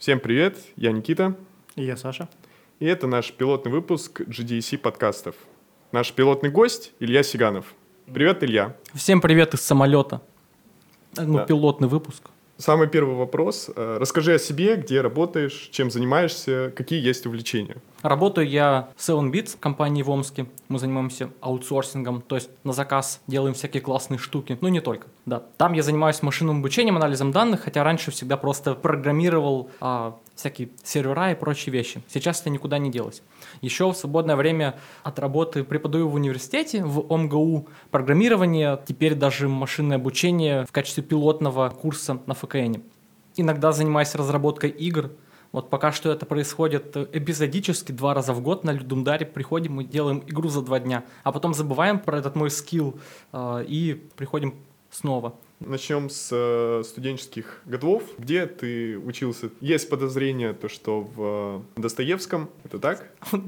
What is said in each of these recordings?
Всем привет, я Никита. И я Саша. И это наш пилотный выпуск GDC подкастов. Наш пилотный гость Илья Сиганов. Привет, Илья. Всем привет из самолета. Ну, Да. пилотный выпуск. Самый первый вопрос. Э, Расскажи о себе, где работаешь, чем занимаешься, какие есть увлечения. Работаю я в 7bits компании в Омске. Мы занимаемся аутсорсингом, то есть на заказ делаем всякие классные штуки. Ну, не только, да. Там я занимаюсь машинным обучением, анализом данных, хотя раньше всегда просто программировал а, всякие сервера и прочие вещи. Сейчас это никуда не делось. Еще в свободное время от работы преподаю в университете, в ОМГУ программирование, теперь даже машинное обучение в качестве пилотного курса на ФКН. Иногда занимаюсь разработкой игр. Вот пока что это происходит эпизодически, два раза в год на Людумдаре приходим и делаем игру за два дня, а потом забываем про этот мой скилл э, и приходим снова. Начнем с э, студенческих годов. Где ты учился? Есть подозрение, то, что в э, Достоевском. Это так?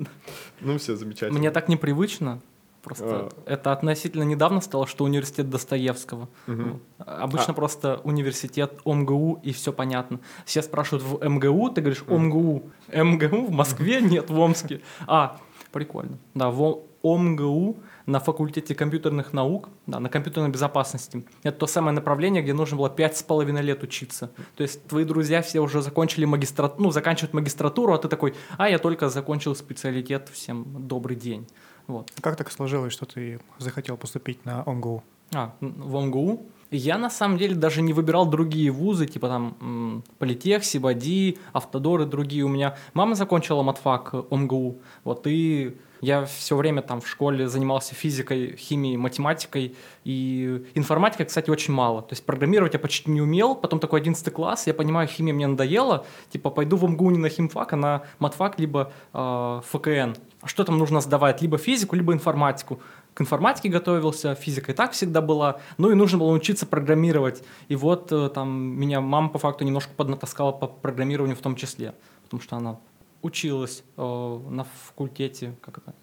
Ну, все замечательно. Мне так непривычно. Просто это относительно недавно стало, что университет Достоевского. Вот. Обычно А. просто университет ОМГУ и все понятно. Все спрашивают в МГУ, ты говоришь. ОМГУ. МГУ в Москве нет, в Омске. А, прикольно. Да, в ОМГУ на факультете компьютерных наук, да, на компьютерной безопасности. Это то самое направление, где нужно было пять с половиной лет учиться. То есть твои друзья все уже закончили магистратуру, ну, заканчивают магистратуру, а ты такой, а я только закончил специалитет, всем добрый день. Вот. Как так сложилось, что ты захотел поступить на ОМГУ? А, в МГУ. Я на самом деле даже не выбирал другие вузы, типа там Политех, Сибади, Автодор и другие. У меня мама закончила матфак э, ОМГУ, вот, и я все время там в школе занимался физикой, химией, математикой, и информатикой, кстати, очень мало. То есть программировать я почти не умел, потом такой 11 класс, я понимаю, химия мне надоела, типа пойду в МГУ не на химфак, а на матфак, либо э, ФКН. Что там нужно сдавать? Либо физику, либо информатику к информатике готовился, физика и так всегда была, ну и нужно было учиться программировать. И вот э, там меня мама по факту немножко поднатаскала по программированию в том числе, потому что она училась э, на факультете, как это,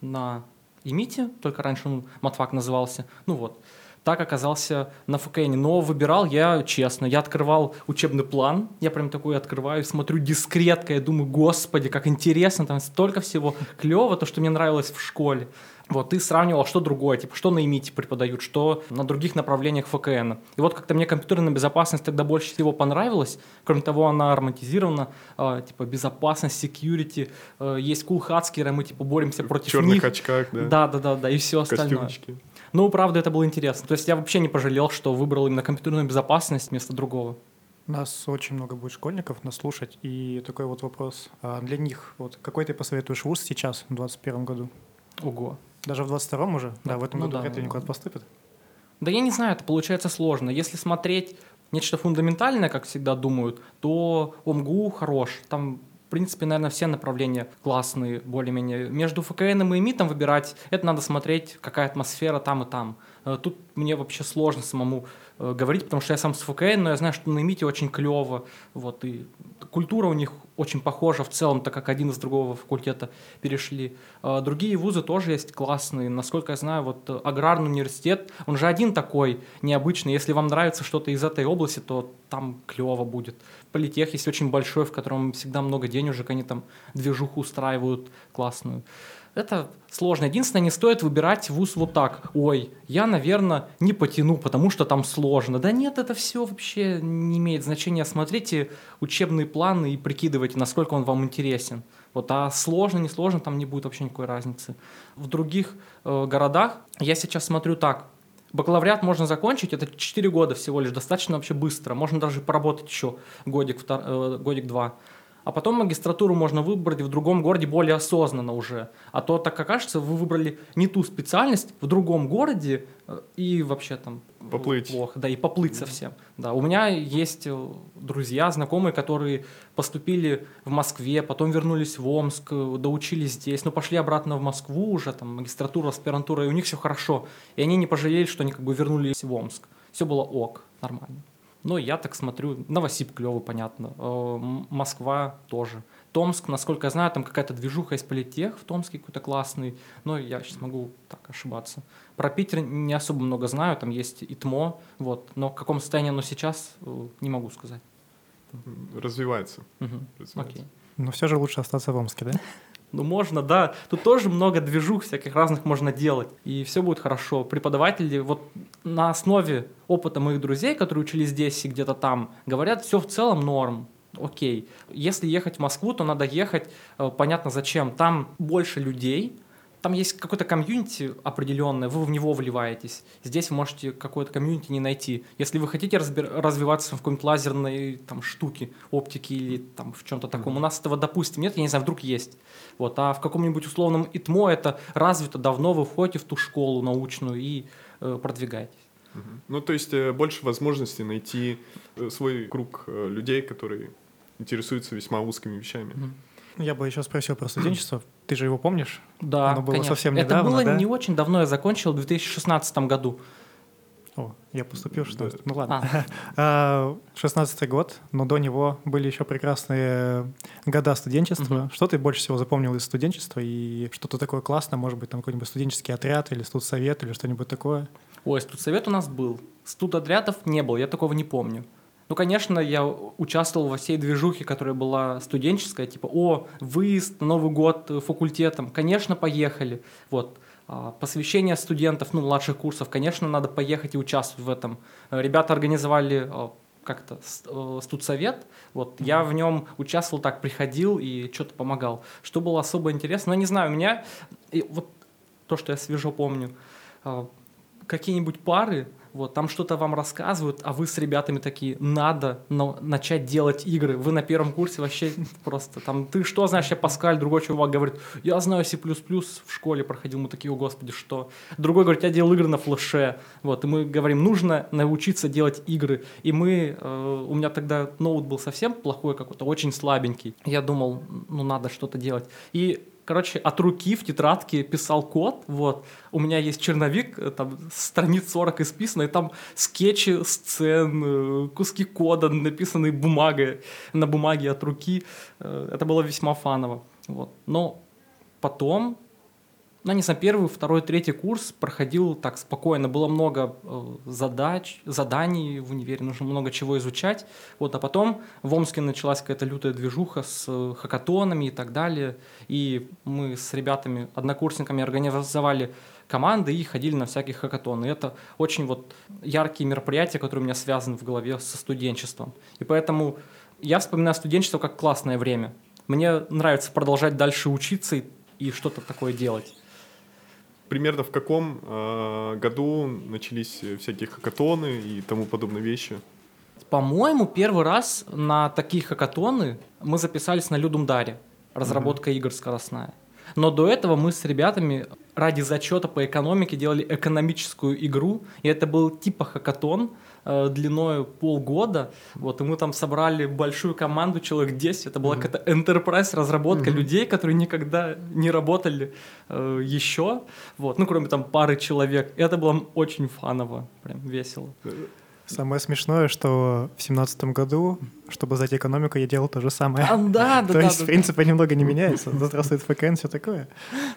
на ИМИТе, только раньше он матфак назывался, ну вот. Так оказался на ФКН. Но выбирал я честно. Я открывал учебный план. Я прям такой открываю, смотрю дискретка. Я думаю, господи, как интересно. Там столько всего клево, то, что мне нравилось в школе. Вот, ты сравнивал, что другое, типа, что на ИМИТе преподают, что на других направлениях ФКН. И вот как-то мне компьютерная безопасность тогда больше всего понравилась. Кроме того, она ароматизирована, э, типа, безопасность, security. Э, есть кулхацкеры, мы, типа, боремся против В черных них. очках, да? Да, да, да, да, и все остальное. Ну, правда, это было интересно. То есть я вообще не пожалел, что выбрал именно компьютерную безопасность вместо другого. Нас очень много будет школьников нас слушать, и такой вот вопрос. А для них, вот какой ты посоветуешь вуз сейчас, в 21 году? Ого. Даже в 22 уже? Да, в этом Ну году да, ли ну никуда да. поступит. Да я не знаю, это получается сложно. Если смотреть нечто фундаментальное, как всегда думают, то ОМГУ хорош. Там, в принципе, наверное, все направления классные, более-менее. Между ФКН и МИТом выбирать, это надо смотреть, какая атмосфера там и там. Э, Тут мне вообще сложно самому говорить, потому что я сам с ФКН, но я знаю, что на МИТе очень клево. Вот, и культура у них очень похожа в целом, так как один из другого факультета перешли. Э, Другие вузы тоже есть классные. Насколько я знаю, вот э, аграрный университет, он же один такой необычный. Если вам нравится что-то из этой области, то там клево будет. Политех есть очень большой, в котором всегда много денежек, они там движуху устраивают классную. Это сложно. Единственное, не стоит выбирать вуз вот так. Ой, я, наверное, не потяну, потому что там сложно. Да нет, это все вообще не имеет значения. Смотрите учебные планы и прикидывайте, насколько он вам интересен. Вот, а сложно, не сложно, там не будет вообще никакой разницы. В других э, городах я сейчас смотрю так. Бакалавриат можно закончить, это 4 года всего лишь, достаточно вообще быстро. Можно даже поработать еще годик, втор- э, годик-два. А потом магистратуру можно выбрать в другом городе более осознанно уже. А то, так окажется, вы выбрали не ту специальность в другом городе э, и вообще там Поплыть. плохо. Да, и поплыть совсем. Да, у меня есть э, друзья, знакомые, которые поступили в Москве, потом вернулись в Омск, э, доучились здесь, но пошли обратно в Москву уже, там, магистратура, аспирантура, и у них все хорошо. И они не пожалели, что они как бы вернулись в Омск. Все было ок, нормально. Но я так смотрю, Новосиб клевый, понятно, э, Москва тоже. Томск, насколько я знаю, там какая-то движуха из политех в Томске какой-то классный, но я сейчас могу так ошибаться. Про Питер не особо много знаю, там есть ИТМО, вот, но в каком состоянии оно сейчас, э, не могу сказать. Развивается. Мгм. развивается. Окей. Но все же лучше остаться в Омске, да? Ну, можно, да. Тут тоже много движух всяких разных можно делать. И все будет хорошо. Преподаватели вот на основе опыта моих друзей, которые учились здесь и где-то там, говорят, все в целом норм. Окей. Если ехать в Москву, то надо ехать, э, понятно зачем. Там больше людей, там есть какой-то комьюнити определенное, вы в него вливаетесь. Здесь вы можете какое-то комьюнити не найти. Если вы хотите разбир- развиваться в какой-нибудь лазерной там, штуке, оптике или там, в чем-то таком, у нас этого, допустим, нет, я не знаю, вдруг есть. Вот, а в каком-нибудь условном ИТМО это развито давно, вы входите в ту школу научную и э, продвигаетесь. Мгм. Ну, то есть э, больше возможностей найти э, свой круг э, людей, которые интересуются весьма узкими вещами. Мгм. Я бы еще спросил про студенчество. Ты же его помнишь? Да, Оно было конечно. совсем Это недавно, было да? не очень давно, я закончил в 2016 году. О, я поступил в 16. Да. Ну ладно. А, А, 16 год, но до него были еще прекрасные года студенчества. Мгм. Что ты больше всего запомнил из студенчества и что-то такое классное, может быть, там какой-нибудь студенческий отряд или студсовет или что-нибудь такое? Ой, студсовет у нас был. Студотрядов не было, я такого не помню. Ну, конечно, я участвовал во всей движухе, которая была студенческая, типа, о, выезд Новый год факультетом, конечно, поехали. Вот. А, Посвящение студентов, ну, младших курсов, конечно, надо поехать и участвовать в этом. Ребята организовали э, как-то э, студсовет, вот, я в нем участвовал так, приходил и что-то помогал. Что было особо интересно, но не знаю, у меня, и вот то, что я свежо помню, а, какие-нибудь пары, вот, там что-то вам рассказывают, а вы с ребятами такие, надо на- начать делать игры. Вы на первом курсе вообще просто там, ты что знаешь, я Паскаль, другой чувак говорит, я знаю C++ в школе проходил, мы такие, о господи, что? Другой говорит, я делал игры на флеше, вот, и мы говорим, нужно научиться делать игры. И мы, э, у меня тогда ноут был совсем плохой какой-то, очень слабенький. Я думал, ну надо что-то делать. И короче, от руки в тетрадке писал код, вот. У меня есть черновик, э, там страниц 40 исписано, и там скетчи сцен, э, куски кода, написанные бумагой, на бумаге от руки. Э, Это было весьма фаново, вот. Но потом, ну, не знаю, первый, второй, третий курс проходил так спокойно. Было много э, задач, заданий в универе, нужно много чего изучать. Вот, а потом в Омске началась какая-то лютая движуха с э, хакатонами и так далее. И мы с ребятами, однокурсниками организовали команды и ходили на всякие хакатоны. И это очень вот яркие мероприятия, которые у меня связаны в голове со студенчеством. И поэтому я вспоминаю студенчество как классное время. Мне нравится продолжать дальше учиться и, и что-то такое делать. Примерно в каком э, году начались всякие хакатоны и тому подобные вещи? По-моему, первый раз на такие хакатоны мы записались на Людумдаре. Разработка игр скоростная. Но до этого мы с ребятами ради зачета по экономике делали экономическую игру. И это был типа хакатон э, длиной полгода. Вот, и мы там собрали большую команду, человек 10. Это была какая-то enterprise разработка людей, которые никогда не работали э, еще. Вот, ну, кроме там пары человек. И это было очень фаново, прям весело. Самое смешное, что в семнадцатом году, чтобы сдать экономику, я делал то же самое. А, да, да, То да, есть, да. в принципе, немного не меняется. Да здравствует ФКН, все такое.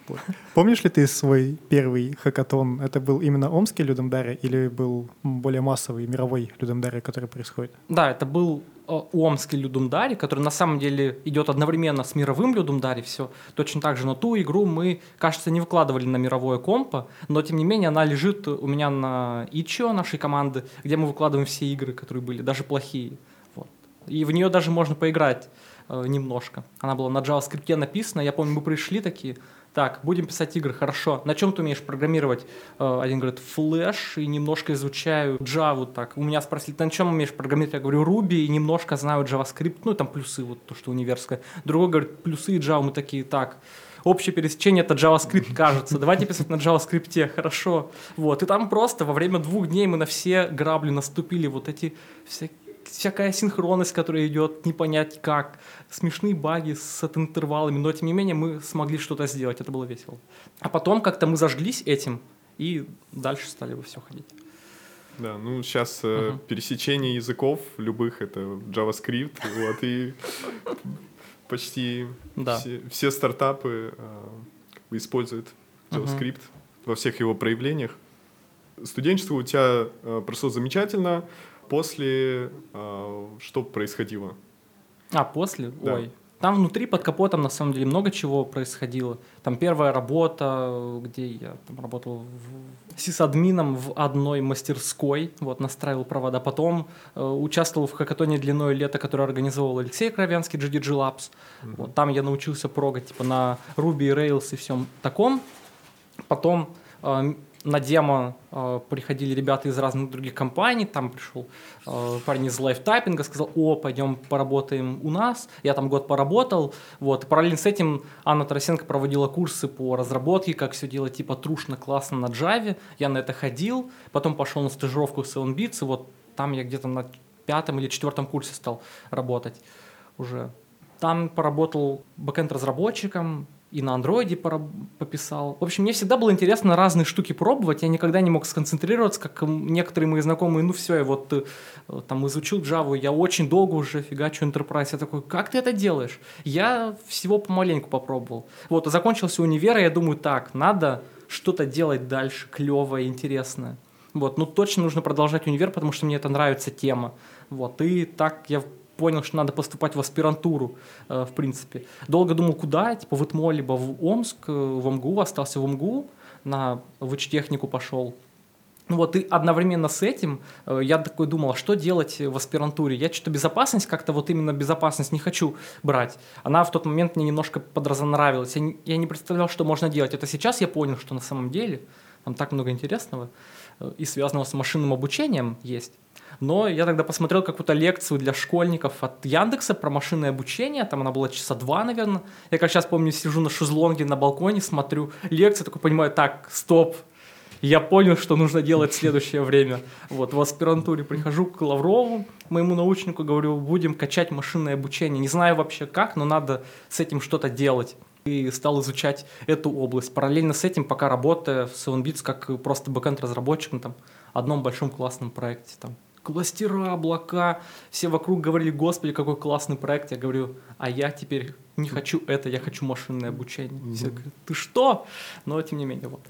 Вот. Помнишь ли ты свой первый хакатон? Это был именно омский Людомдаре или был более массовый, мировой Людомдаре, который происходит? Да, это был Омский Людумдари, который на самом деле идет одновременно с мировым Людумдари, все точно так же. Но ту игру мы, кажется, не выкладывали на мировое компо, но тем не менее она лежит у меня на Ичо нашей команды, где мы выкладываем все игры, которые были, даже плохие. Вот. И в нее даже можно поиграть э, немножко. Она была на JavaScript написана, я помню, мы пришли такие, так, будем писать игры, хорошо. На чем ты умеешь программировать? Э, Один говорит, Flash, и немножко изучаю Java, так. У меня спросили, на чем умеешь программировать? Я говорю, Ruby, и немножко знаю JavaScript, ну, там плюсы, вот то, что универское. Другой говорит, плюсы и Java, мы такие, так, общее пересечение это JavaScript, кажется. Давайте писать на JavaScript, хорошо. Вот, и там просто во время двух дней мы на все грабли наступили, вот эти вся- всякая синхронность, которая идет, не понять как, смешные баги с интервалами, но тем не менее мы смогли что-то сделать, это было весело. А потом как-то мы зажглись этим и дальше стали во все ходить. Да, ну сейчас Мгм. пересечение языков любых это JavaScript, вот и почти Да. все, все стартапы э, используют. JavaScript во всех его проявлениях. Студенчество у тебя э, прошло замечательно. После э, что происходило? А, после? Да. Ой. Там внутри под капотом на самом деле много чего происходило. Там первая работа, где я там работал в сисадмином в одной мастерской, вот, настраивал провода. Потом э, участвовал в хакатоне длиной лета, который организовал Алексей Кровянский, GDG Labs. Вот, там я научился прогать типа на Ruby, Rails и всем таком. Потом э, на демо э, приходили ребята из разных других компаний, там пришел э, парень из лайфтайпинга, сказал, о, пойдем поработаем у нас, я там год поработал, вот, параллельно с этим Анна Тарасенко проводила курсы по разработке, как все делать, типа, трушно, классно на Java, я на это ходил, потом пошел на стажировку в Seven Beats, и вот там я где-то на пятом или четвертом курсе стал работать уже. Там поработал бэкэнд-разработчиком, и на андроиде пописал. В общем, мне всегда было интересно разные штуки пробовать. Я никогда не мог сконцентрироваться, как некоторые мои знакомые. Ну все, я вот э, там изучил Java, я очень долго уже фигачу Enterprise. Я такой, как ты это делаешь? Я всего помаленьку попробовал. Вот, и закончился универ, и я думаю, так, надо что-то делать дальше, клевое, интересное. Вот, ну точно нужно продолжать универ, потому что мне это нравится тема. Вот, и так я понял, что надо поступать в аспирантуру, э, в принципе. Долго думал, куда, типа в ИТМО, либо в Омск, э, в МГУ, остался в МГУ, на вычтехнику пошел. Ну вот и одновременно с этим э, я такой думал, а что делать в аспирантуре? Я что-то безопасность как-то вот именно безопасность не хочу брать. Она в тот момент мне немножко подразнравилась. Я не, я не представлял, что можно делать. Это сейчас я понял, что на самом деле там так много интересного и связанного с машинным обучением есть. Но я тогда посмотрел какую-то лекцию для школьников от Яндекса про машинное обучение, там она была часа два, наверное. Я как сейчас помню, сижу на шезлонге на балконе, смотрю лекцию, такой понимаю, так, стоп, я понял, что нужно делать в следующее время. Вот, в аспирантуре прихожу к Лаврову, моему научнику, говорю, будем качать машинное обучение. Не знаю вообще как, но надо с этим что-то делать. И стал изучать эту область. Параллельно с этим, пока работая в 7bits как просто бэкэнд-разработчиком, там, одном большом классном проекте. Там, кластера, облака. Все вокруг говорили, господи, какой классный проект. Я говорю, а я теперь не хочу это, я хочу машинное обучение. Mm-hmm. Все говорят, ты что? Но тем не менее, вот.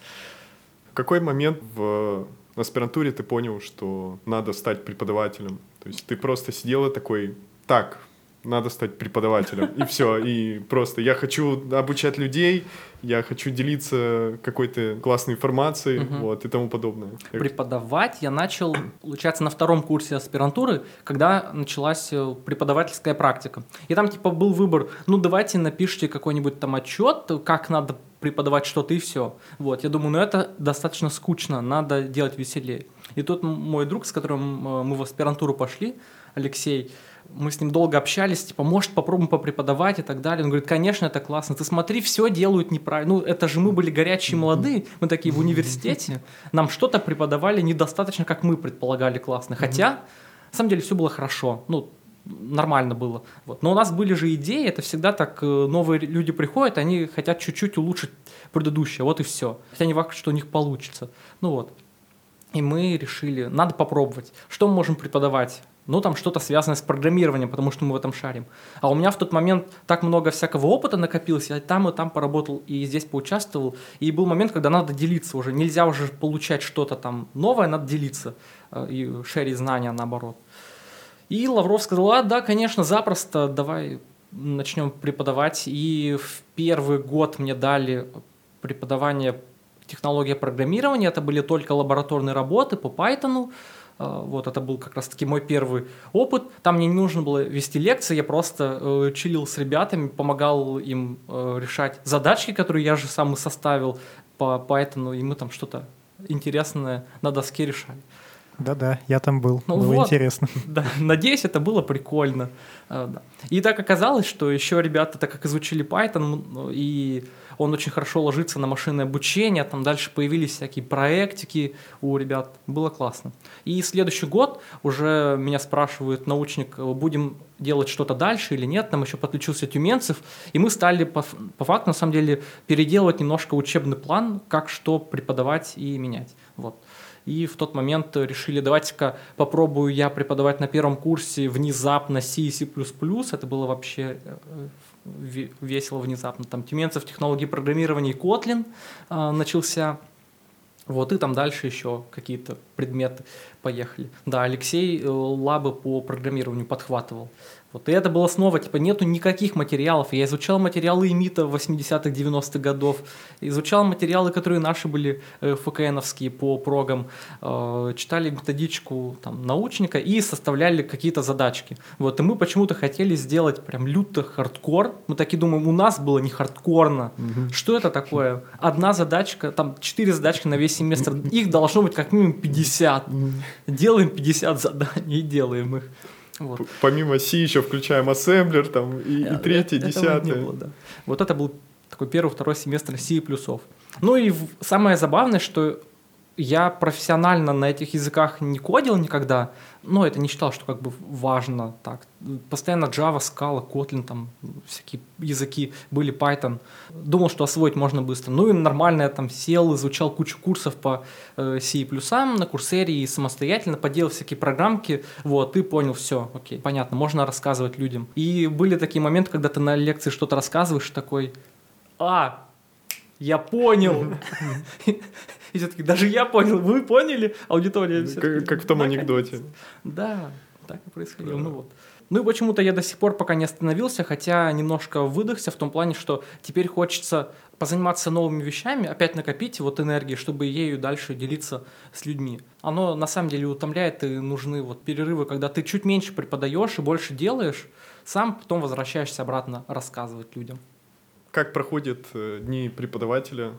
В какой момент в аспирантуре ты понял, что надо стать преподавателем? То есть ты просто сидел и такой, так, надо стать преподавателем. И все. И просто я хочу обучать людей, я хочу делиться какой-то классной информацией, угу. вот, и тому подобное. Преподавать я начал, получается, на втором курсе аспирантуры, когда началась э, преподавательская практика. И там, типа, был выбор, ну, давайте напишите какой-нибудь там отчет, как надо преподавать что-то и все. Вот, я думаю, ну это достаточно скучно, надо делать веселее. И тут мой друг, с которым э, мы в аспирантуру пошли, Алексей, мы с ним долго общались, типа, может, попробуем попреподавать и так далее. Он говорит, конечно, это классно. Ты смотри, все делают неправильно. Ну, это же мы были горячие молодые, мы такие в университете, нам что-то преподавали недостаточно, как мы предполагали классно. Хотя, на самом деле, все было хорошо. Ну, нормально было. Вот. Но у нас были же идеи, это всегда так, э, новые люди приходят, они хотят чуть-чуть улучшить предыдущее, вот и все. Хотя не факт, что у них получится. Ну вот. И мы решили, надо попробовать. Что мы можем преподавать? ну, там что-то связанное с программированием, потому что мы в этом шарим. А у меня в тот момент так много всякого опыта накопилось, я там и там поработал, и здесь поучаствовал, и был момент, когда надо делиться уже, нельзя уже получать что-то там новое, надо делиться э, и шерить знания наоборот. И Лавров сказал, а, да, конечно, запросто, давай начнем преподавать. И в первый год мне дали преподавание технология программирования, это были только лабораторные работы по Python, а, вот это был как раз-таки мой первый опыт. Там мне не нужно было вести лекции, я просто э, чилил с ребятами, помогал им э, решать задачки, которые я же сам и составил по Python, и мы там что-то интересное на доске решали. Да-да, я там был, ну было вот, интересно. Да, надеюсь, это было прикольно. Да. И так оказалось, что еще ребята, так как изучили Python, и он очень хорошо ложится на машинное обучение, там дальше появились всякие проектики у ребят, было классно. И следующий год уже меня спрашивают научник, будем делать что-то дальше или нет, там еще подключился Тюменцев, и мы стали по, по факту, на самом деле, переделывать немножко учебный план, как что преподавать и менять. Вот. И в тот момент решили, давайте-ка попробую я преподавать на первом курсе внезапно C и C++. Это было вообще э, весело внезапно. Там Тюменцев технологии программирования и Kotlin э, начался. Вот, и там дальше еще какие-то предметы поехали. Да, Алексей э, лабы по программированию подхватывал. Вот, и это было снова, типа, нету никаких материалов. Я изучал материалы ИМИТа 80-х, 90-х годов, изучал материалы, которые наши были э, ФКНовские по прогам, э, читали методичку там, научника и составляли какие-то задачки. Вот, и мы почему-то хотели сделать прям люто хардкор. Мы такие думаем, у нас было не хардкорно. Угу. Что это такое? Одна задачка, там четыре задачки на весь семестр, их должно быть как минимум 50. Делаем 50 заданий и делаем их. Вот. Помимо C еще включаем ассемблер там и, и э, третий, десятый. Да. Вот это был такой первый, второй семестр C плюсов. Ну и самое забавное, что я профессионально на этих языках не кодил никогда, но это не считал, что как бы важно так. Постоянно Java, Scala, Kotlin, там всякие языки были, Python. Думал, что освоить можно быстро. Ну и нормально я там сел, изучал кучу курсов по э, C++ на курсере и самостоятельно поделал всякие программки. Вот, и понял, все, окей, понятно, можно рассказывать людям. И были такие моменты, когда ты на лекции что-то рассказываешь, такой, а, я понял. И все таки даже я понял, вы поняли? Аудитория все как, как в том анекдоте. Да, так и происходило. Ну вот. Ну и почему-то я до сих пор пока не остановился, хотя немножко выдохся в том плане, что теперь хочется позаниматься новыми вещами, опять накопить вот энергии, чтобы ею дальше делиться с людьми. Оно на самом деле утомляет, и нужны вот перерывы, когда ты чуть меньше преподаешь и больше делаешь, сам потом возвращаешься обратно рассказывать людям. Как проходят э, дни преподавателя?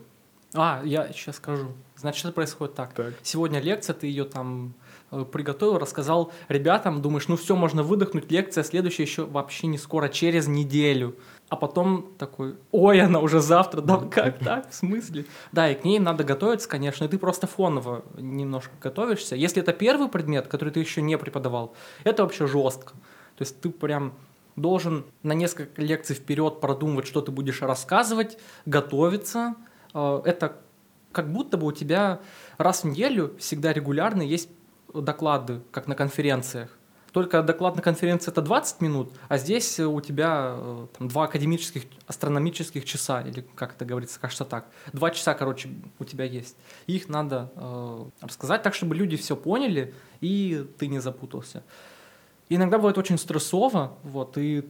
А, я сейчас скажу. Значит, это происходит так. так. Сегодня лекция, ты ее там э, приготовил, рассказал ребятам, думаешь, ну все, можно выдохнуть, лекция следующая еще вообще не скоро, через неделю. А потом такой, ой, она уже завтра, да как так, в смысле? Да, и к ней надо готовиться, конечно, и ты просто фоново немножко готовишься. Если это первый предмет, который ты еще не преподавал, это вообще жестко. То есть ты прям должен на несколько лекций вперед продумывать, что ты будешь рассказывать, готовиться. Э, это как будто бы у тебя раз в неделю всегда регулярно есть доклады, как на конференциях. Только доклад на конференции это 20 минут, а здесь у тебя э, там, два академических астрономических часа, или как это говорится, кажется так. Два часа, короче, у тебя есть. их надо э, рассказать так, чтобы люди все поняли, и ты не запутался. Иногда бывает очень стрессово, вот, и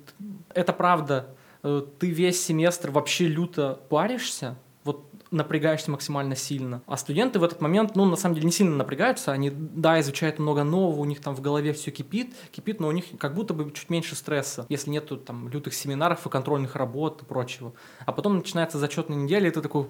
это правда, э, ты весь семестр вообще люто паришься, вот напрягаешься максимально сильно. А студенты в этот момент, ну, на самом деле, не сильно напрягаются, они, да, изучают много нового, у них там в голове все кипит, кипит, но у них как будто бы чуть меньше стресса, если нету там лютых семинаров и контрольных работ и прочего. А потом начинается зачетная неделя, и ты такой,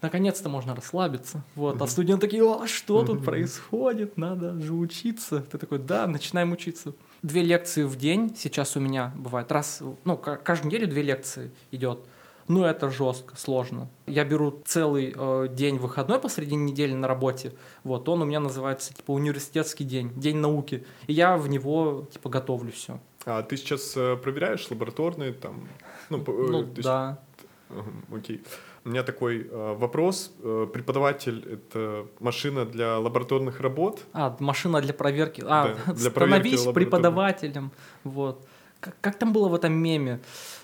наконец-то можно расслабиться. Вот. А студенты такие, а что тут происходит? Надо же учиться. Ты такой, да, начинаем учиться. Две лекции в день сейчас у меня бывает. Раз, ну, каждую неделю две лекции идет. Ну, это жестко, сложно. Я беру целый э, день выходной посреди недели на работе. Вот, он у меня называется, типа, университетский день, день науки. И я в него, типа, готовлю все. А ты сейчас э, проверяешь лабораторные там? Ну, э, ну да. Есть... Окей. У меня такой э, вопрос. Э, преподаватель — это машина для лабораторных работ? А, машина для проверки. А, да, для становись проверки преподавателем. Вот. Как, как там было в этом меме? Э,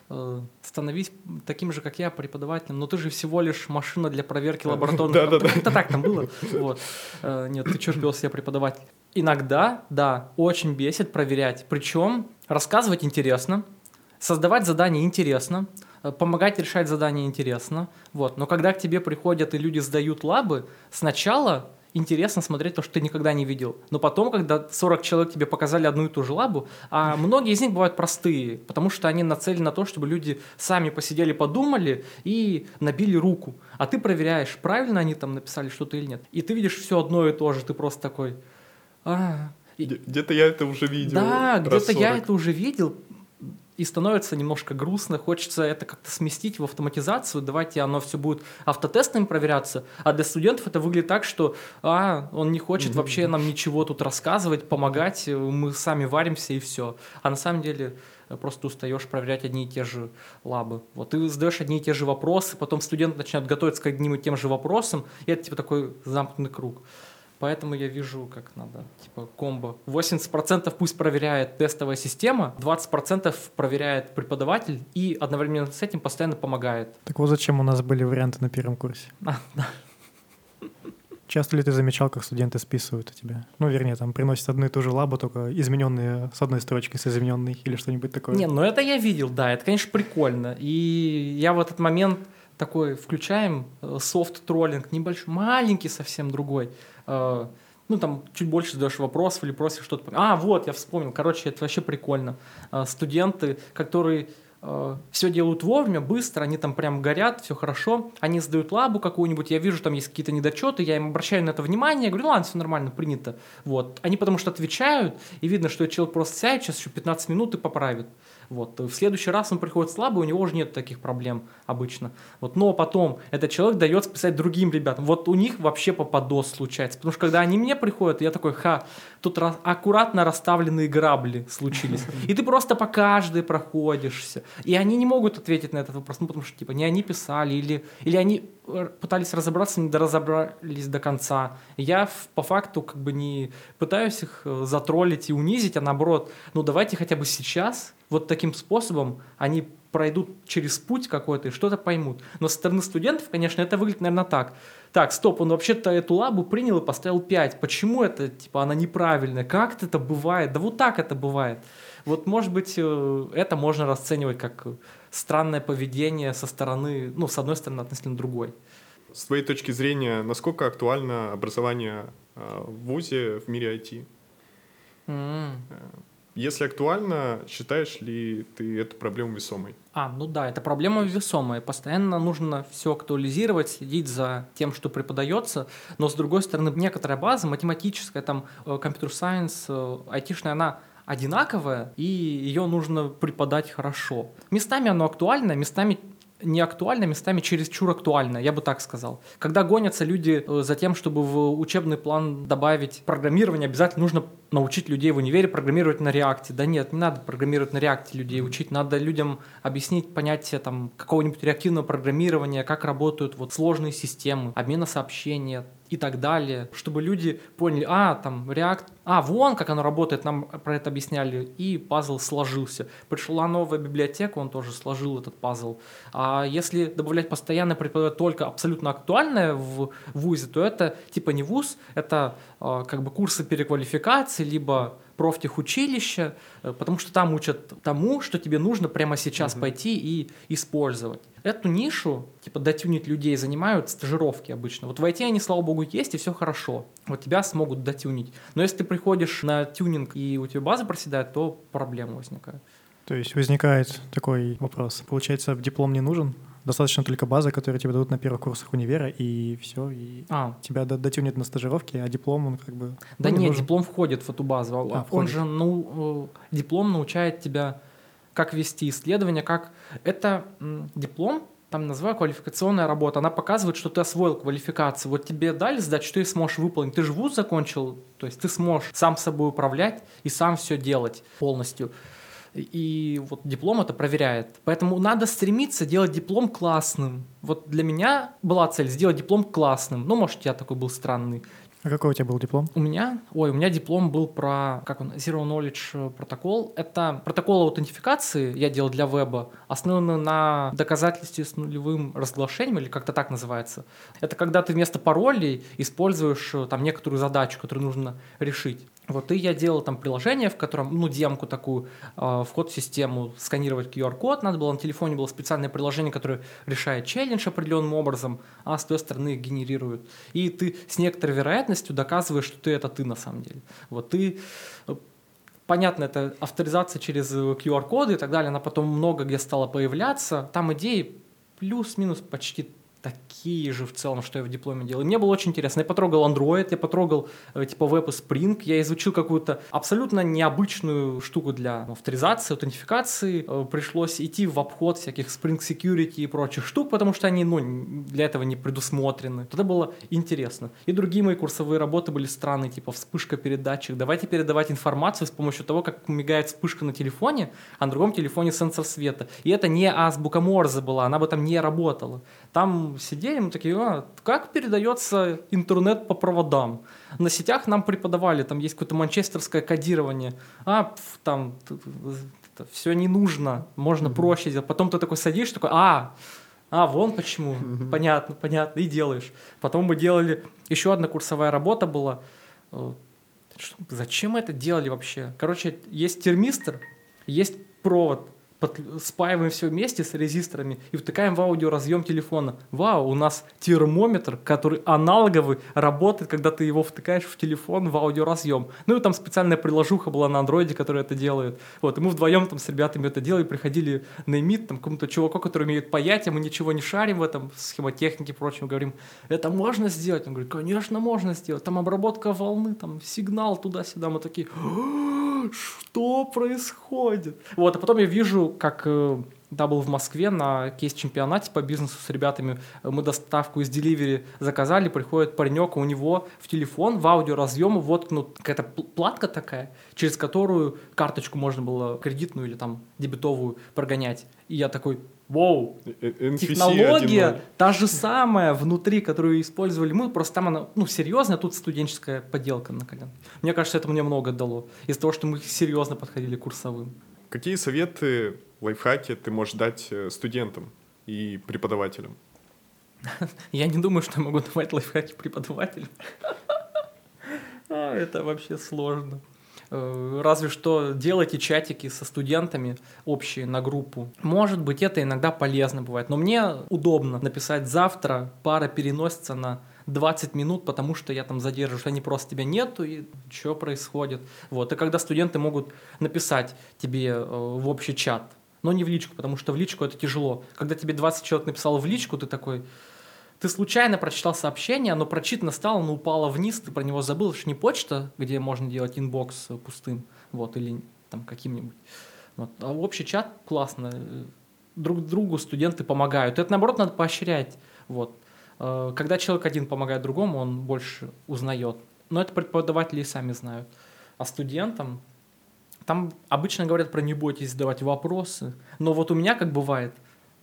становись таким же, как я, преподавателем, но ты же всего лишь машина для проверки лабораторных. Да, да, да. Это так там было. Вот. Э, нет, ты черт себя преподаватель. Иногда, да, очень бесит проверять. Причем рассказывать интересно, создавать задания интересно, Э, помогать решать задания интересно, вот. Но когда к тебе приходят и люди сдают лабы, сначала интересно смотреть то, что ты никогда не видел. Но потом, когда 40 человек тебе показали одну и ту же лабу, а многие из них бывают простые, потому что они нацелены на то, чтобы люди сами посидели, подумали и набили руку. А ты проверяешь, правильно они там написали что-то или нет. И ты видишь все одно и то же, ты просто такой... А, где-то я это уже видел. Да, где-то я это уже видел и становится немножко грустно, хочется это как-то сместить в автоматизацию, давайте оно все будет автотестами проверяться, а для студентов это выглядит так, что а, он не хочет mm-hmm. вообще нам ничего тут рассказывать, помогать, мы сами варимся и все. А на самом деле э, просто устаешь проверять одни и те же лабы. Вот ты задаешь одни и те же вопросы, потом студент начинает готовиться к одним и тем же вопросам, и это типа такой замкнутый круг. Поэтому я вижу, как надо, типа комбо. 80% пусть проверяет тестовая система, 20% проверяет преподаватель и одновременно с этим постоянно помогает. Так вот зачем у нас были варианты на первом курсе. А, да. Часто ли ты замечал, как студенты списывают у тебя? Ну, вернее, там приносят одну и ту же лабу, только измененные с одной строчкой, с измененной или что-нибудь такое. Не, ну это я видел, да, это, конечно, прикольно. И я в этот момент такой включаем э, софт-троллинг, небольшой, маленький совсем другой. Э, ну, там чуть больше задаешь вопросов или просишь что-то. А, вот, я вспомнил. Короче, это вообще прикольно. Э, студенты, которые все делают вовремя, быстро, они там прям горят, все хорошо, они сдают лабу какую-нибудь, я вижу, там есть какие-то недочеты, я им обращаю на это внимание, говорю, ну ладно, все нормально, принято. Вот. Они потому что отвечают, и видно, что человек просто сядет, сейчас еще 15 минут и поправит. Вот. В следующий раз он приходит слабый, у него уже нет таких проблем обычно. Вот. Но потом этот человек дает списать другим ребятам. Вот у них вообще попадос случается. Потому что когда они мне приходят, я такой, ха, тут раз, аккуратно расставленные грабли случились. И ты просто по каждой проходишься. И они не могут ответить на этот вопрос, ну потому что типа не они писали, или, или они пытались разобраться, не разобрались до конца. Я по факту как бы не пытаюсь их э, затроллить и унизить, а наоборот, ну давайте хотя бы сейчас вот таким способом они пройдут через путь какой-то и что-то поймут. Но со стороны студентов, конечно, это выглядит, наверное, так. Так, стоп, он вообще-то эту лабу принял и поставил 5. Почему это, типа, она неправильная? Как это бывает? Да вот так это бывает. Вот, может быть, э, это можно расценивать как странное поведение со стороны, ну, с одной стороны, относительно другой. С твоей точки зрения, насколько актуально образование э, в ВУЗе в мире IT? Mm. Если актуально, считаешь ли ты эту проблему весомой? А, ну да, это проблема весомая. Постоянно нужно все актуализировать, следить за тем, что преподается. Но с другой стороны, некоторая база математическая, там, компьютер сайенс, айтишная, она одинаковая, и ее нужно преподать хорошо. Местами оно актуально, местами не актуально, местами чересчур актуально, я бы так сказал. Когда гонятся люди э, за тем, чтобы в учебный план добавить программирование, обязательно нужно научить людей в универе программировать на реакте. Да нет, не надо программировать на реакте людей учить, надо людям объяснить понятие там какого-нибудь реактивного программирования, как работают вот сложные системы, обмена сообщения, и так далее, чтобы люди поняли, а, там, React, а, вон, как оно работает, нам про это объясняли, и пазл сложился. Пришла новая библиотека, он тоже сложил этот пазл. А если добавлять постоянно преподавать только абсолютно актуальное в ВУЗе, то это типа не ВУЗ, это э, как бы курсы переквалификации, либо профтехучилища, э, потому что там учат тому, что тебе нужно прямо сейчас угу. пойти и использовать. Эту нишу, типа дотюнить людей, занимают стажировки обычно. Вот в IT они, слава богу, есть, и все хорошо. Вот тебя смогут дотюнить. Но если ты приходишь на тюнинг, и у тебя база проседает, то проблемы возникают. То есть возникает такой вопрос. Получается, диплом не нужен, Достаточно только база, которую тебе дадут на первых курсах универа, и все, и а. тебя дотюнят на стажировке, а диплом он как бы... Да ну, нет, нужен. диплом входит в эту базу. А, он входит. же, ну, э, диплом научает тебя, как вести исследования, как... Это диплом, там называю квалификационная работа, она показывает, что ты освоил квалификацию. Вот тебе дали что ты сможешь выполнить. Ты же вуз закончил, то есть ты сможешь сам собой управлять и сам все делать полностью. И вот диплом это проверяет. Поэтому надо стремиться делать диплом классным. Вот для меня была цель сделать диплом классным. Ну, может, я такой был странный. А какой у тебя был диплом? У меня, ой, у меня диплом был про, как он, Zero Knowledge протокол. Это протокол аутентификации я делал для веба, основанный на доказательстве с нулевым разглашением, или как-то так называется. Это когда ты вместо паролей используешь э, там некоторую задачу, которую нужно решить. Вот и я делал там приложение, в котором, ну, демку такую, э, вход в систему, сканировать QR-код надо было, на телефоне было специальное приложение, которое решает челлендж определенным образом, а с той стороны их генерирует. И ты с некоторой вероятностью доказываешь, что ты это ты на самом деле. Вот ты э, Понятно, это авторизация через QR-коды и так далее, она потом много где стала появляться. Там идеи плюс-минус почти такие же в целом, что я в дипломе делал. И мне было очень интересно. Я потрогал Android, я потрогал э, типа Web и Spring, я изучил какую-то абсолютно необычную штуку для авторизации, аутентификации. Э, пришлось идти в обход всяких Spring Security и прочих штук, потому что они ну, для этого не предусмотрены. Это было интересно. И другие мои курсовые работы были странные, типа вспышка передатчик. Давайте передавать информацию с помощью того, как мигает вспышка на телефоне, а на другом телефоне сенсор света. И это не азбука Морзе была, она бы там не работала. Там сидели, мы такие, а, как передается интернет по проводам? На сетях нам преподавали, там есть какое-то манчестерское кодирование. А, там все не нужно, можно mm-hmm. проще сделать. Потом ты такой садишь, такой, а, А, вон почему. Понятно, понятно. И делаешь. Потом мы делали... Еще одна курсовая работа была. Э, что- зачем мы это делали вообще? Короче, есть термистор, есть провод. Под- спаиваем все вместе с резисторами и втыкаем в аудиоразъем телефона. Вау, у нас термометр, который аналоговый, работает, когда ты его втыкаешь в телефон в аудиоразъем. Ну и там специальная приложуха была на андроиде, которая это делает. Вот, и мы вдвоем там с ребятами это делали, приходили на эмит, там, к какому-то чуваку, который умеет паять, а мы ничего не шарим в этом, схемотехнике и прочем, говорим, это можно сделать? Он говорит, конечно, можно сделать. Там обработка волны, там сигнал туда-сюда. Мы такие, «А, что происходит? Вот, а потом я вижу, как э, да, был в Москве на кейс-чемпионате по бизнесу с ребятами. Э, Мы доставку из деливери заказали, приходит паренек, у него в телефон, в аудиоразъем воткнут какая-то пл- платка такая, через которую карточку можно было кредитную или там дебетовую прогонять. И я такой, вау, Э, э, технология 1.0. та же самая внутри, которую использовали мы, просто там она, ну, серьезная, тут студенческая поделка на колен. Мне кажется, это мне много дало. Из-за того, что мы серьезно подходили к курсовым. Какие советы, лайфхаки ты можешь дать э, студентам и преподавателям? Я не думаю, что я могу давать лайфхаки преподавателям. А, Это вообще сложно. Э, Разве что делайте чатики со студентами общие на группу. Может быть, это иногда полезно бывает. Но мне удобно написать завтра, пара переносится на 20 минут, потому что я там задерживаю, что они просто тебя нету, и что происходит. Вот. И когда студенты могут написать тебе э, в общий чат, но не в личку, потому что в личку это тяжело. Когда тебе 20 человек написало в личку, ты такой, ты случайно прочитал сообщение, оно прочитано стало, оно упало вниз, ты про него забыл, это же не почта, где можно делать inbox пустым, вот, или там каким-нибудь. Вот. А общий чат классно, э, друг другу студенты помогают. Это, наоборот, надо поощрять. Вот. Э, Когда человек один помогает другому, он больше узнает. Но это преподаватели и сами знают. А студентам, там обычно говорят про не бойтесь задавать вопросы, но вот у меня как бывает,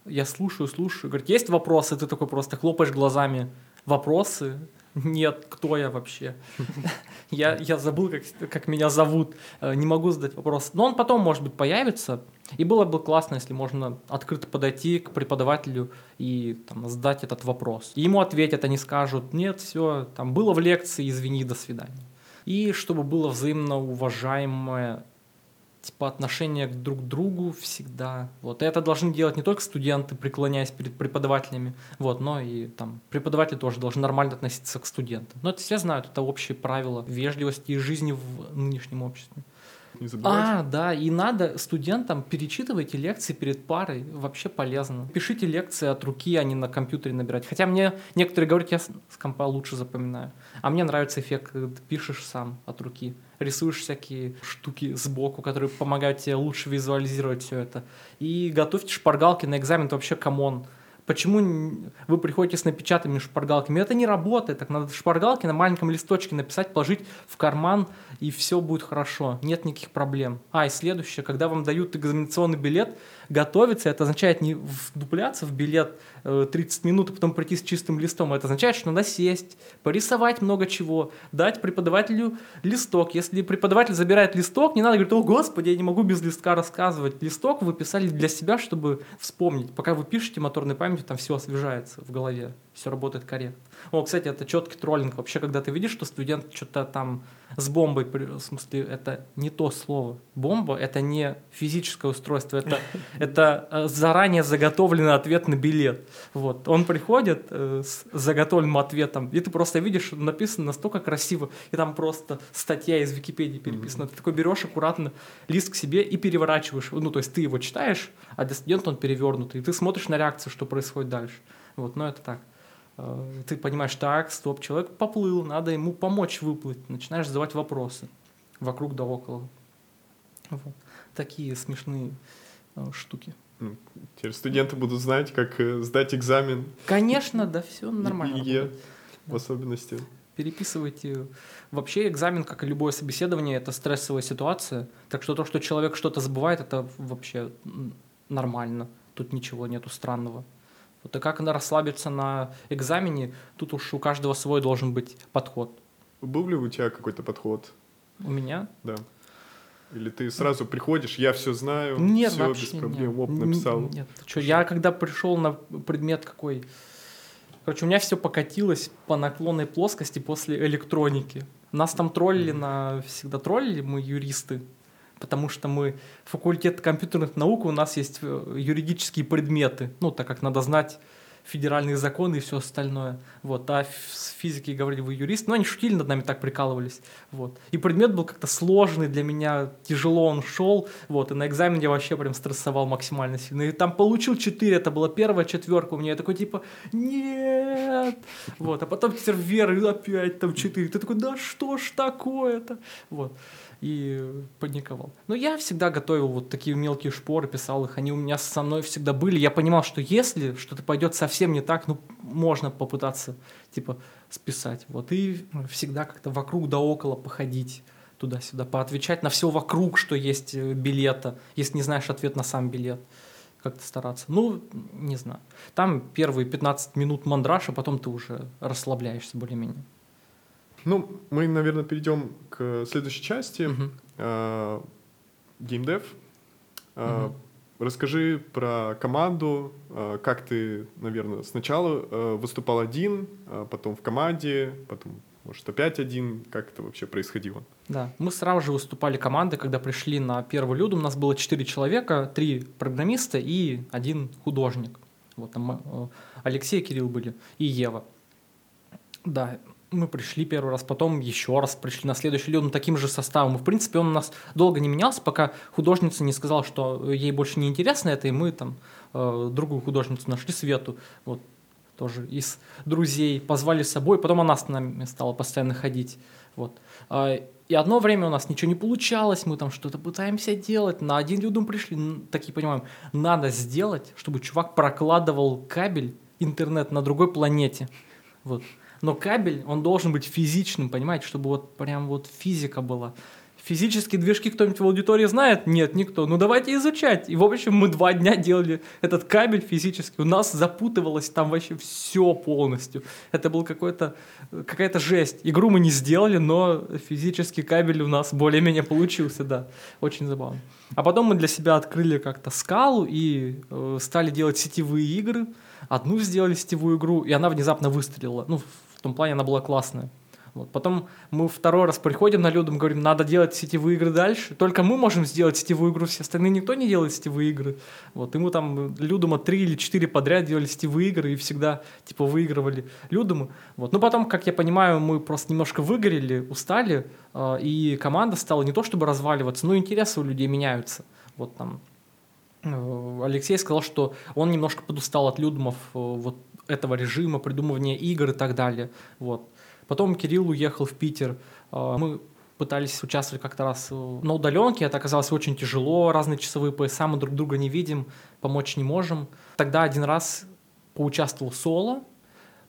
я слушаю, слушаю, говорит, есть вопросы, ты такой просто хлопаешь глазами, вопросы? Нет, кто я вообще? Я, я забыл, как, как меня зовут, э, не могу задать вопрос. Но он потом, может быть, появится, и было бы классно, если можно открыто подойти к преподавателю и там, задать этот вопрос. И ему ответят, они скажут, нет, все, там было в лекции, извини, до свидания. И чтобы было взаимно уважаемое типа отношение к друг другу всегда. Вот и это должны делать не только студенты, преклоняясь перед преподавателями, вот, но и там преподаватели тоже должны нормально относиться к студентам. Но это все знают, это общие правила вежливости и жизни в нынешнем обществе. Не забывайте. А, да, и надо студентам перечитывайте лекции перед парой, вообще полезно. Пишите лекции от руки, а не на компьютере набирать. Хотя мне некоторые говорят, я с с компа лучше запоминаю. А мне нравится эффект, когда ты пишешь сам от руки. Рисуешь всякие штуки сбоку, которые помогают тебе лучше визуализировать все это. И готовьте шпаргалки на экзамен, это вообще come on. Почему вы приходите с напечатанными шпаргалками? Это не работает. Так надо шпаргалки на маленьком листочке написать, положить в карман, и все будет хорошо. Нет никаких проблем. А, и следующее, когда вам дают экзаменационный билет, готовиться, это означает не вдупляться в билет э, 30 минут, и потом прийти с чистым листом. Это означает, что надо сесть, порисовать много чего, дать преподавателю листок. Если преподаватель забирает листок, не надо говорить, о, господи, я не могу без листка рассказывать. Листок вы писали для себя, чтобы вспомнить. Пока вы пишете моторной памятью, там все освежается в голове, все работает корректно. О, кстати, это четкий троллинг. Вообще, когда ты видишь, что студент что-то там с бомбой, в смысле, это не то слово. Бомба — это не физическое устройство, это, это э, заранее заготовленный ответ на билет. Вот. Он приходит э, с заготовленным ответом, и ты просто видишь, написано настолько красиво, и там просто статья из Википедии переписана. Ты такой берешь аккуратно лист к себе и переворачиваешь. Ну, то есть ты его читаешь, а для студента он перевернутый, и ты смотришь на реакцию, что происходит дальше. Вот, но это так. Э, Ты понимаешь, так, стоп, человек поплыл, надо ему помочь выплыть. Начинаешь задавать вопросы вокруг да около. Вот. Такие смешные э, штуки. М, Теперь студенты будут знать, как э, сдать экзамен Конечно, да, все нормально. Работает. в особенности. Переписывайте. Вообще экзамен, как и любое собеседование, это стрессовая ситуация. Так что то, что человек что-то забывает, это вообще нормально. Тут ничего нету странного. Вот и как на- расслабиться на экзамене, тут уж у каждого свой должен быть подход. Был ли у тебя какой-то подход? У меня Да. Или ты сразу приходишь, я все знаю, Нет, все без проблем, нет. оп, написал. Нет, чё, я когда пришел на предмет какой... Короче, у меня все покатилось по наклонной плоскости после электроники. Нас там троллили на... Всегда троллили мы, юристы, потому что мы... Факультет компьютерных наук, у нас есть э, юридические предметы. Ну, так как надо знать федеральные законы и все остальное. Вот. А с физики говорили, вы юрист. Ну, они шутили над нами, так прикалывались. Вот. И предмет был как-то сложный для меня, тяжело он шел. Вот. И на экзамене я вообще прям стрессовал максимально сильно. И там получил 4, это была первая четверка у меня. Я такой типа, нет. Вот. А потом сервер и опять там 4. Ты такой, да что ж такое-то? Вот и паниковал. Но я всегда готовил вот такие мелкие шпоры, писал их, они у меня со мной всегда были. Я понимал, что если что-то пойдет совсем не так, ну, можно попытаться, типа, списать. Вот, и всегда как-то вокруг да около походить туда-сюда, поотвечать на все вокруг, что есть э, билета, если не знаешь ответ на сам билет как-то стараться. Ну, не знаю. Там первые 15 минут мандраж, а потом ты уже расслабляешься более-менее. Ну, мы, наверное, перейдем к следующей части. А, Геймдев. А. Расскажи про команду, а, как ты, наверное, сначала выступал один, потом в команде, потом, может, опять один. Как это вообще происходило? Да, мы сразу же выступали командой, когда пришли на первый люд. У нас было четыре человека, три программиста и один художник. Вот там э, Алексей и Кирилл были, и Ева. Да, мы пришли первый раз, потом еще раз пришли на следующий ну, таким же составом. И, в принципе, он у нас долго не менялся, пока художница не сказала, что ей больше не интересно это, и мы там э, другую художницу нашли, Свету, вот, тоже из друзей, позвали с собой, потом она с нами стала постоянно ходить. Вот. А, И одно время у нас ничего не получалось, мы там что-то пытаемся делать, на один людом пришли, такие понимаем, надо сделать, чтобы чувак прокладывал кабель интернет на другой планете. Вот. Но кабель, он должен быть физичным, понимаете, чтобы вот прям вот физика была. Физические движки кто-нибудь в аудитории знает? Нет, никто. Ну давайте изучать. И в общем мы два дня делали этот кабель физически. У нас запутывалось там вообще все полностью. Это был какой-то какая-то жесть. Игру мы не сделали, но физический кабель у нас более-менее получился, да. Очень забавно. А потом мы для себя открыли как-то скалу и э, стали делать сетевые игры. Одну сделали сетевую игру, и она внезапно выстрелила. Ну, в том плане она была классная. Вот. Потом мы второй раз приходим на людям, говорим, надо делать сетевые игры дальше. Только мы можем сделать сетевую игру, все остальные никто не делает сетевые игры. Вот. И мы там Людума три или четыре подряд делали сетевые игры и всегда типа выигрывали Людумы. Вот. Но потом, как я понимаю, мы просто немножко выгорели, устали, э, и команда стала не то чтобы разваливаться, но интересы у людей меняются. Вот там э, Алексей сказал, что он немножко подустал от Людумов э, вот этого режима, придумывания игр и так далее. Вот. Потом Кирилл уехал в Питер. А, Мы пытались участвовать как-то раз э, на удаленке. Это оказалось очень тяжело. Разные часовые пояса, мы друг друга не видим, помочь не можем. Тогда один раз поучаствовал соло,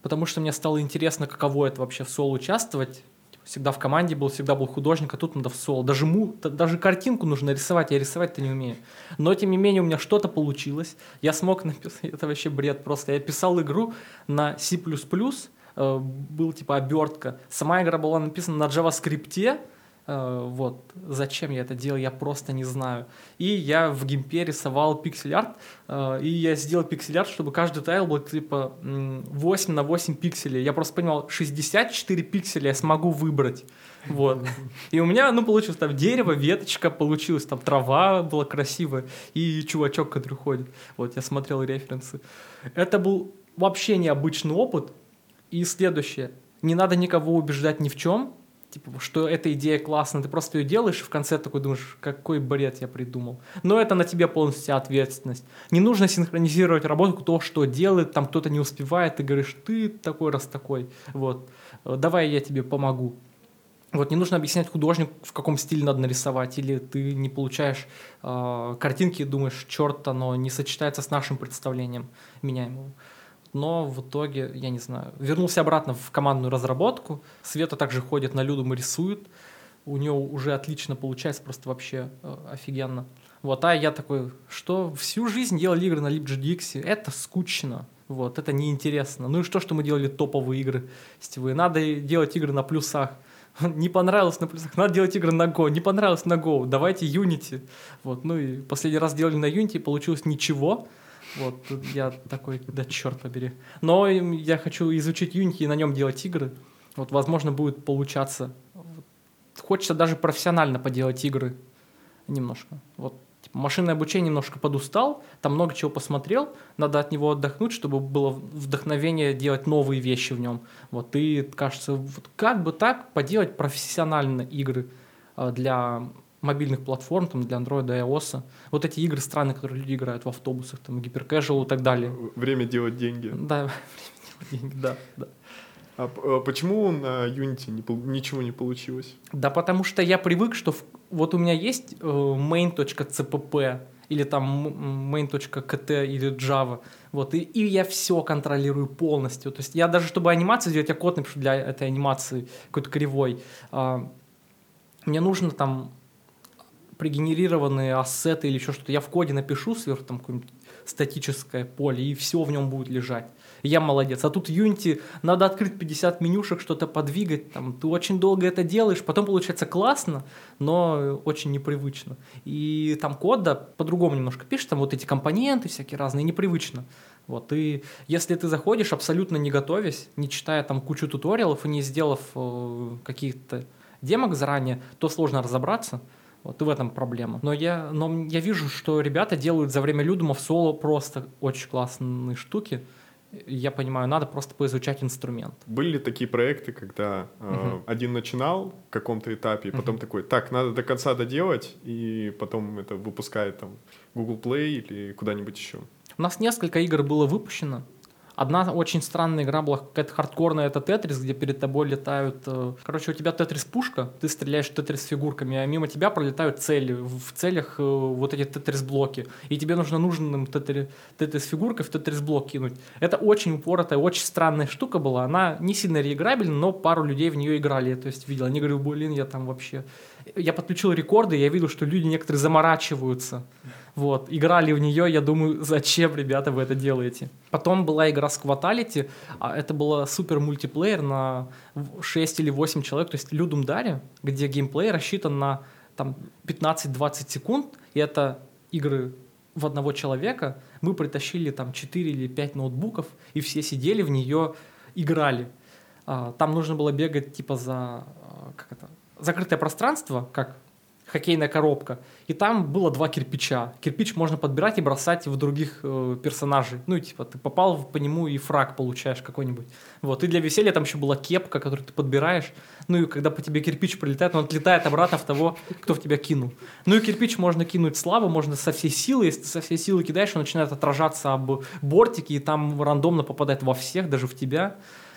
потому что мне стало интересно, каково это вообще в соло участвовать. Всегда в команде был, всегда был художник, а тут надо в соло. Даже, му, даже картинку нужно рисовать, я рисовать-то не умею. Но, тем не менее, у меня что-то получилось. Я смог написать, это вообще бред просто. Я писал игру на C++, э, был типа обертка. Сама игра была написана на JavaScript, вот. Зачем я это делал, я просто не знаю. И я в гимпе рисовал пиксель-арт, э, и я сделал пиксель-арт, чтобы каждый тайл был типа м, 8 на 8 пикселей. Я просто понимал, 64 пикселя я смогу выбрать. Вот. И у меня, ну, получилось там дерево, веточка, получилось там трава была красивая, и чувачок, который ходит. Вот, я смотрел референсы. Это был вообще необычный опыт. И следующее. Не надо никого убеждать ни в чем, типа, что эта идея классная, ты просто ее делаешь, и в конце такой думаешь, какой бред я придумал. Но это на тебе полностью ответственность. Не нужно синхронизировать работу, кто что делает, там кто-то не успевает, ты говоришь, ты такой раз такой, вот, э, давай я тебе помогу. Вот не нужно объяснять художнику, в каком стиле надо нарисовать, или ты не получаешь э, картинки и думаешь, черт, оно не сочетается с нашим представлением, меняем его. Но в итоге, я не знаю, вернулся обратно в командную разработку. Света также ходит на Людум и рисует. У нее уже отлично получается, просто вообще э, офигенно. Вот, а я такой, что всю жизнь делали игры на LibGDX, это скучно. Вот, это неинтересно. Ну и что, что мы делали топовые игры сетевые? Надо делать игры на плюсах. Не понравилось на плюсах, надо делать игры на Go. Не понравилось на Go, давайте Unity. Вот, ну и последний раз делали на Unity, получилось ничего. Вот, я такой, да черт побери. Но я хочу изучить Unity и на нем делать игры. Вот, возможно, будет получаться. Хочется даже профессионально поделать игры немножко. Вот, типа, машинное обучение немножко подустал, там много чего посмотрел, надо от него отдохнуть, чтобы было вдохновение делать новые вещи в нем. Вот, и кажется, вот как бы так поделать профессионально игры а, для мобильных платформ, там, для Android и iOS. Вот эти игры странные, которые люди играют в автобусах, там, гиперкэжуал и так далее. Время делать деньги. Да, время делать деньги, да, да. А, а почему на Unity не, ничего не получилось? Да потому что я привык, что в, вот у меня есть э, main.cpp или там main.kt или Java, вот, и, и я все контролирую полностью. То есть я даже, чтобы анимацию сделать, я код напишу для этой анимации какой-то кривой. Э, мне нужно там пригенерированные ассеты или еще что-то, я в коде напишу сверху там какое-нибудь статическое поле, и все в нем будет лежать. я молодец. А тут Unity надо открыть 50 менюшек, что-то подвигать, там, ты очень долго это делаешь, потом получается классно, но очень непривычно. И там код, да, по-другому немножко пишешь, там вот эти компоненты всякие разные, непривычно. Вот, и если ты заходишь абсолютно не готовясь, не читая там кучу туториалов и не сделав э, каких-то демок заранее, то сложно разобраться. Вот и в этом проблема. Но я, но я вижу, что ребята делают за время Людума в соло просто очень классные штуки. Я понимаю, надо просто поизучать инструмент. Были ли такие проекты, когда uh-huh. один начинал в каком-то этапе, и потом uh-huh. такой, так, надо до конца доделать, и потом это выпускает там Google Play или куда-нибудь еще? У нас несколько игр было выпущено. Одна очень странная игра была какая-то хардкорная, это Тетрис, где перед тобой летают... Э, короче, у тебя Тетрис-пушка, ты стреляешь Тетрис фигурками, а мимо тебя пролетают цели. В целях э, вот эти Тетрис-блоки. И тебе нужно нужным Тетрис-фигуркой в Тетрис-блок кинуть. Это очень упоротая, очень странная штука была. Она не сильно реиграбельна, но пару людей в нее играли. Я то есть видел. Они говорили, блин, я там вообще... Я подключил рекорды, я видел, что люди некоторые заморачиваются. Вот, играли в нее, я думаю, зачем, ребята, вы это делаете? Потом была игра Squatality, а это была супер мультиплеер на 6 или 8 человек, то есть Людум Даре, где геймплей рассчитан на там 15-20 секунд, и это игры в одного человека, мы притащили там 4 или 5 ноутбуков, и все сидели в нее, играли. А, там нужно было бегать типа за а, как это, закрытое пространство, как хоккейная коробка, и там было два кирпича. Кирпич можно подбирать и бросать в других э, персонажей. Ну, типа, ты попал по нему и фраг получаешь какой-нибудь. Вот, и для веселья там еще была кепка, которую ты подбираешь. Ну, и когда по тебе кирпич прилетает, он отлетает обратно в того, кто в тебя кинул. Ну, и кирпич можно кинуть слабо, можно со всей силы. Если ты со всей силы кидаешь, он начинает отражаться об бортики, и там рандомно попадает во всех, даже в тебя.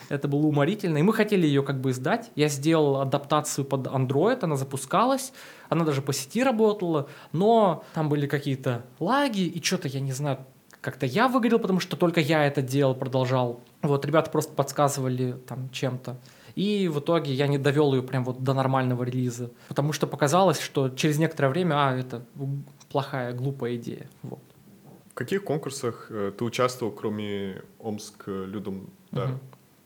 Это было уморительно. И мы хотели ее как бы издать. Я сделал адаптацию под Android, она запускалась, она даже по сети работала, но там были какие-то лаги, и что-то, я не знаю, как-то я выгорел, потому что только я это делал, продолжал. Вот, ребята просто подсказывали там чем-то. И в итоге я не довел ее прям вот до нормального релиза, потому что показалось, что через некоторое время, а, это плохая, глупая идея. Вот. В каких конкурсах э, ты участвовал, кроме Омск э, Людом Дар? Угу.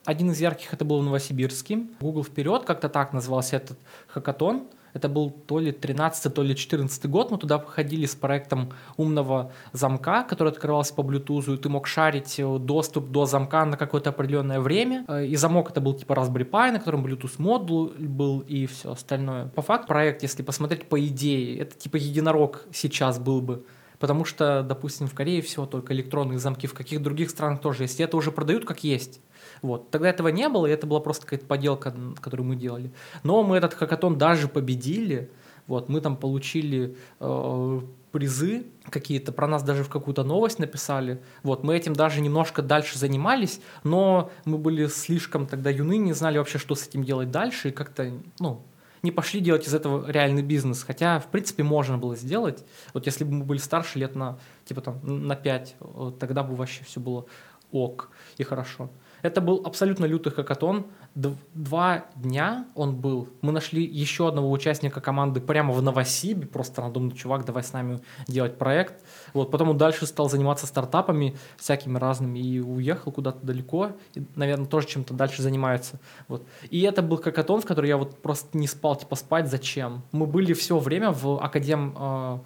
Один из ярких это был в Новосибирске. Google вперед, как-то так назывался этот хакатон. Это был то ли 13 то ли 14 год. Мы туда ходили с проектом умного замка, который открывался по Bluetooth, и ты мог шарить э, доступ до замка на какое-то определенное время. Э, и замок это был типа Raspberry Pi, на котором Bluetooth модуль был и все остальное. По факту проект, если посмотреть по идее, это типа единорог сейчас был бы. Потому что, допустим, в Корее все только электронные замки, в каких других странах тоже есть. И это уже продают как есть. Вот. Тогда этого не было, и это была просто какая-то поделка, которую мы делали. Но мы этот хакатон даже победили. Вот. Мы там получили э, призы какие-то, про нас даже в какую-то новость написали. Вот, мы этим даже немножко дальше занимались, но мы были слишком тогда юны, не знали вообще, что с этим делать дальше, и как-то, ну, не пошли делать из этого реальный бизнес. Хотя, в принципе, можно было сделать. Вот если бы мы были старше лет на, типа там, на 5, тогда бы вообще все было ок и хорошо. Это был абсолютно лютый хакатон. Два дня он был. Мы нашли еще одного участника команды прямо в Новосибе. Просто рандомный чувак, давай с нами делать проект. Вот, потом он дальше стал заниматься стартапами всякими разными и уехал куда-то далеко. И, наверное, тоже чем-то дальше занимается. Вот. И это был хакатон, в который я вот просто не спал, типа спать зачем. Мы были все время в Академ... э,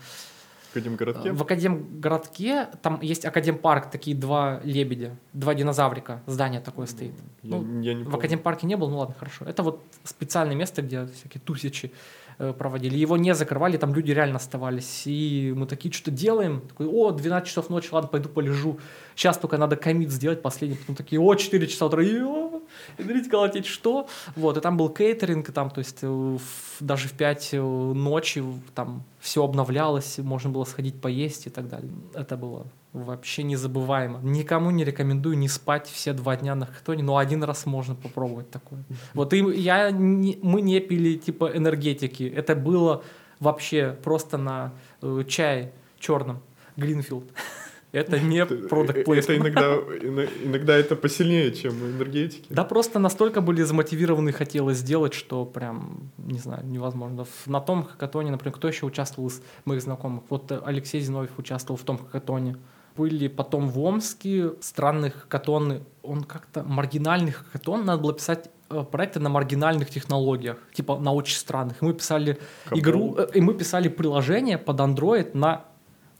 Академгородке? в Академгородке там есть Академпарк, такие два лебедя, два динозаврика, здание такое стоит. Я, Ну, я не В помню. Академпарке не был, ну ладно, хорошо. Это вот специальное место, где всякие тусичи э, проводили. Его не закрывали, там люди реально оставались. И мы такие что-то делаем. Такой, о, 12 часов ночи, ладно, пойду полежу. Сейчас только надо комит сделать последний. Потом такие, о, 4 часа утра, «Ё, Энергетика колотить, что? Вот, и там был кейтеринг, и там, то есть, э, в- даже в 5 э, ночи там все обновлялось, можно было сходить поесть и так далее. Это было вообще незабываемо. Никому не рекомендую не спать все два дня на хактоне, но один раз можно попробовать такое. Вот и я, не- мы не пили типа энергетики, это было вообще просто на э, чае черном, Гринфилд. Это не Э, продукт э, Это иногда, ино- иногда это посильнее, чем энергетики. Да просто настолько были замотивированы, хотелось сделать, что прям, не знаю, невозможно. На том хакатоне, например, кто еще участвовал из моих знакомых? Вот э, Алексей Зиновьев участвовал в том хакатоне. Были потом в Омске странные хакатоны. Он как-то маргинальный хакатон, надо было писать э, проекты на маргинальных технологиях, типа на очень странных. И мы писали Кабол. игру, э, и мы писали приложение под Android на,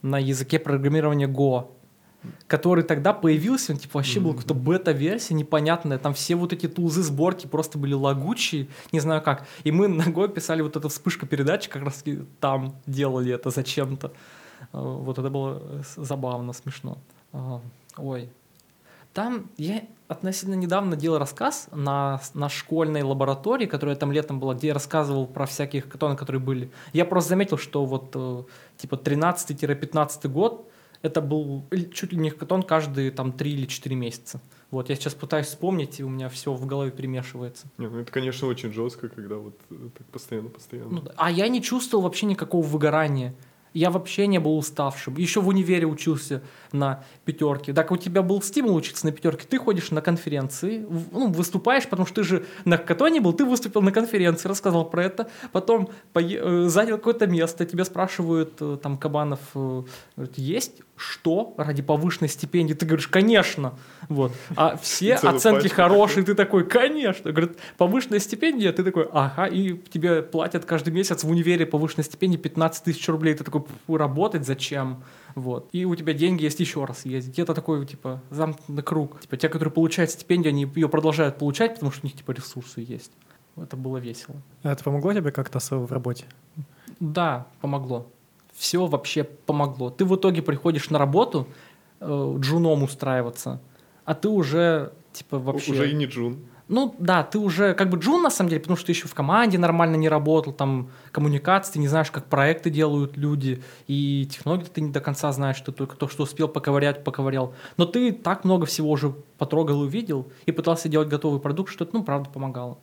на языке программирования Go который тогда появился, он типа вообще был какой-то бета-версия непонятная, там все вот эти тулзы сборки просто были лагучие, не знаю как. И мы ногой писали вот эту вспышка передачи, как раз там делали это зачем-то. Э, Вот это было э, забавно, смешно. Ой. Там я относительно недавно делал рассказ на, на школьной лаборатории, которая там летом была, где я рассказывал про всякие хакатоны, которые были. Я просто заметил, что вот э, типа 13-15 год это был чуть ли не хакатон каждые там 3 или 4 месяца. Вот, я сейчас пытаюсь вспомнить, и у меня все в голове перемешивается. Не, ну это, конечно, очень жестко, когда вот э, так постоянно-постоянно. Ну да. а я не чувствовал вообще никакого выгорания. Я вообще не был уставшим. Еще в универе учился на пятерке. Так у тебя был стимул учиться на пятерке. Ты ходишь на конференции, ну, выступаешь, потому что ты же на хакатоне был, ты выступил на конференции, рассказал про это, потом э, занял какое-то место, тебя спрашивают, э, там, Кабанов, э, есть что ради повышенной стипендии? Ты говоришь, конечно. Вот. А все оценки пачку хорошие, ты такой, конечно. Говорит, повышенная стипендия, ты такой, ага, и тебе платят каждый месяц в универе повышенная стипендия 15 тысяч рублей. Ты такой, «Фу, работать зачем? Вот. И у тебя деньги есть еще раз ездить. Это такой, типа, замкнутый круг. Типа, те, которые получают стипендию, они ее продолжают получать, потому что у них, типа, ресурсы есть. Это было весело. А Это помогло тебе как-то в работе? Да, помогло. Все вообще помогло. Ты в итоге приходишь на работу э, джуном устраиваться, а ты уже типа вообще... Уже и не Джун. Ну да, ты уже как бы джун на самом деле, потому что ты еще в команде нормально не работал, там коммуникации, ты не знаешь, как проекты делают люди, и технологии ты не до конца знаешь, ты только то, что успел поковырять, поковырял. Но ты так много всего уже потрогал и увидел, и пытался делать готовый продукт, что это, ну, правда, помогало.